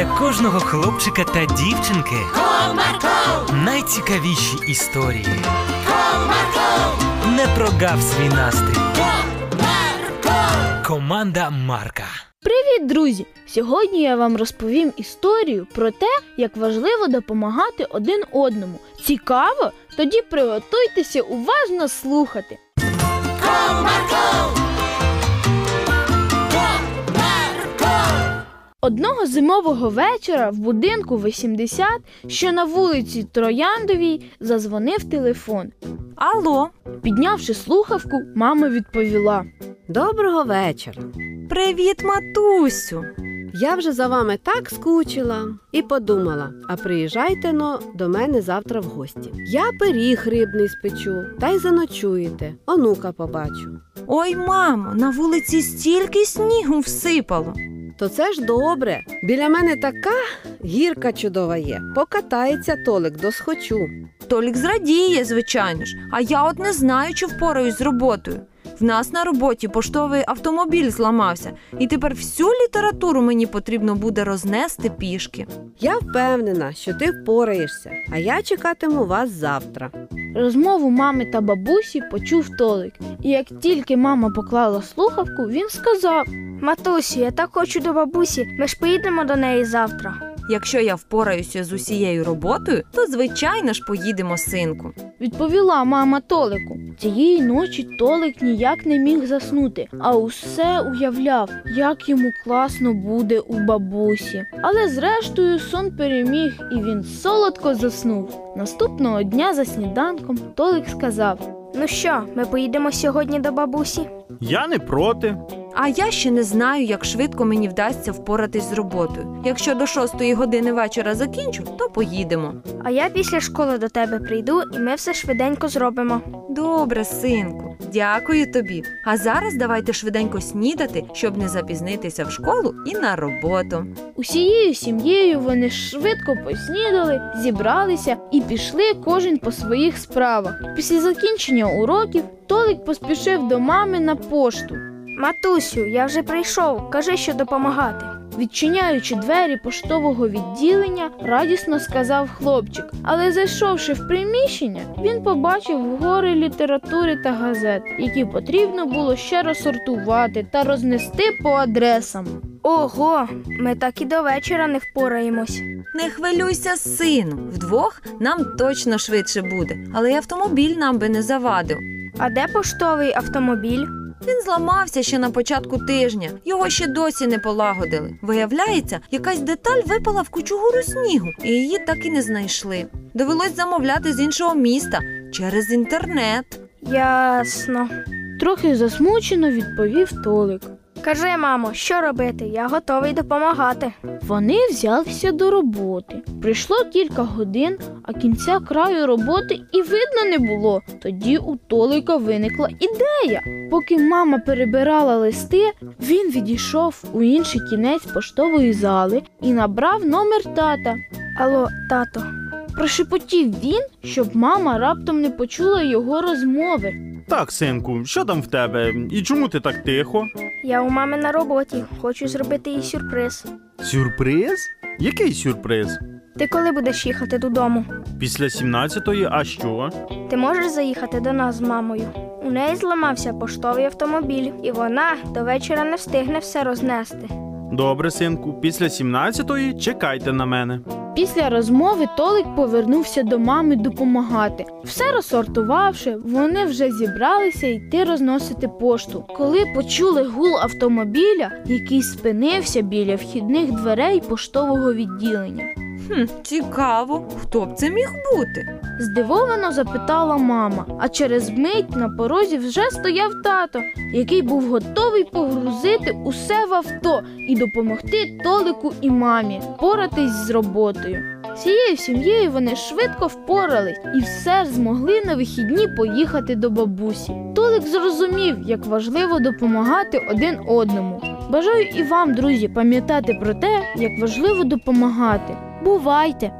для кожного хлопчика та дівчинки Comarco, найцікавіші історії. Comarco, Не прогав свій настрій. Comarco. Команда Марка. Привіт, друзі! Сьогодні я вам розповім історію про те, як важливо допомагати один одному. Цікаво? Тоді приготуйтеся уважно слухати. Одного зимового вечора в будинку 80, що на вулиці Трояндовій, зазвонив телефон. Алло, Піднявши слухавку, мама відповіла: Доброго вечора. привіт, матусю. Я вже за вами так скучила і подумала: а приїжджайте но до мене завтра в гості. Я пиріг рибний спечу, та й заночуєте, онука побачу. Ой, мамо, на вулиці стільки снігу всипало. То це ж добре. Біля мене така гірка чудова є. Покатається Толик досхочу. Толік зрадіє, звичайно ж, а я от не знаю, чи впораюсь з роботою. В нас на роботі поштовий автомобіль зламався, і тепер всю літературу мені потрібно буде рознести пішки. Я впевнена, що ти впораєшся, а я чекатиму вас завтра. Розмову мами та бабусі почув Толик. І як тільки мама поклала слухавку, він сказав: Матусю, я так хочу до бабусі. Ми ж поїдемо до неї завтра. Якщо я впораюся з усією роботою, то звичайно ж поїдемо, синку. відповіла мама Толику. Цієї ночі Толик ніяк не міг заснути, а усе уявляв, як йому класно буде у бабусі. Але зрештою сон переміг, і він солодко заснув. Наступного дня за сніданком Толик сказав. Ну що, ми поїдемо сьогодні до бабусі? Я не проти. А я ще не знаю, як швидко мені вдасться впоратись з роботою. Якщо до шостої години вечора закінчу, то поїдемо. А я після школи до тебе прийду і ми все швиденько зробимо. Добре, синку, дякую тобі. А зараз давайте швиденько снідати, щоб не запізнитися в школу і на роботу. Усією сім'єю вони швидко поснідали, зібралися і пішли кожен по своїх справах. Після закінчення уроків Толик поспішив до мами на пошту. Матусю, я вже прийшов. Кажи, що допомагати. Відчиняючи двері поштового відділення, радісно сказав хлопчик. Але зайшовши в приміщення, він побачив гори літератури та газет, які потрібно було ще розсортувати та рознести по адресам. Ого, ми так і до вечора не впораємось. Не хвилюйся, сину. Вдвох нам точно швидше буде, але й автомобіль нам би не завадив. А де поштовий автомобіль? Він зламався ще на початку тижня, його ще досі не полагодили. Виявляється, якась деталь випала в кучугуру снігу, і її так і не знайшли. Довелось замовляти з іншого міста через інтернет. Ясно. Трохи засмучено відповів Толик. Кажи, мамо, що робити? Я готовий допомагати. Вони взялися до роботи. Пройшло кілька годин, а кінця краю роботи і видно не було. Тоді у Толика виникла ідея. Поки мама перебирала листи, він відійшов у інший кінець поштової зали і набрав номер тата. Алло, тато. Прошепотів він, щоб мама раптом не почула його розмови. Так, синку, що там в тебе? І чому ти так тихо? Я у мами на роботі. Хочу зробити їй сюрприз. Сюрприз? Який сюрприз? Ти коли будеш їхати додому? Після 17-ї, а що? Ти можеш заїхати до нас з мамою? У неї зламався поштовий автомобіль, і вона до вечора не встигне все рознести. Добре, синку, після 17-ї чекайте на мене. Після розмови Толик повернувся до мами допомагати. Все розсортувавши, вони вже зібралися йти розносити пошту. Коли почули гул автомобіля, який спинився біля вхідних дверей поштового відділення. Хм, цікаво, хто б це міг бути? Здивовано запитала мама, а через мить на порозі вже стояв тато, який був готовий погрузити усе в авто і допомогти Толику і мамі впоратись з роботою. Всією сім'єю вони швидко впорались і все ж змогли на вихідні поїхати до бабусі. Толик зрозумів, як важливо допомагати один одному. Бажаю і вам, друзі, пам'ятати про те, як важливо допомагати. Бувайте!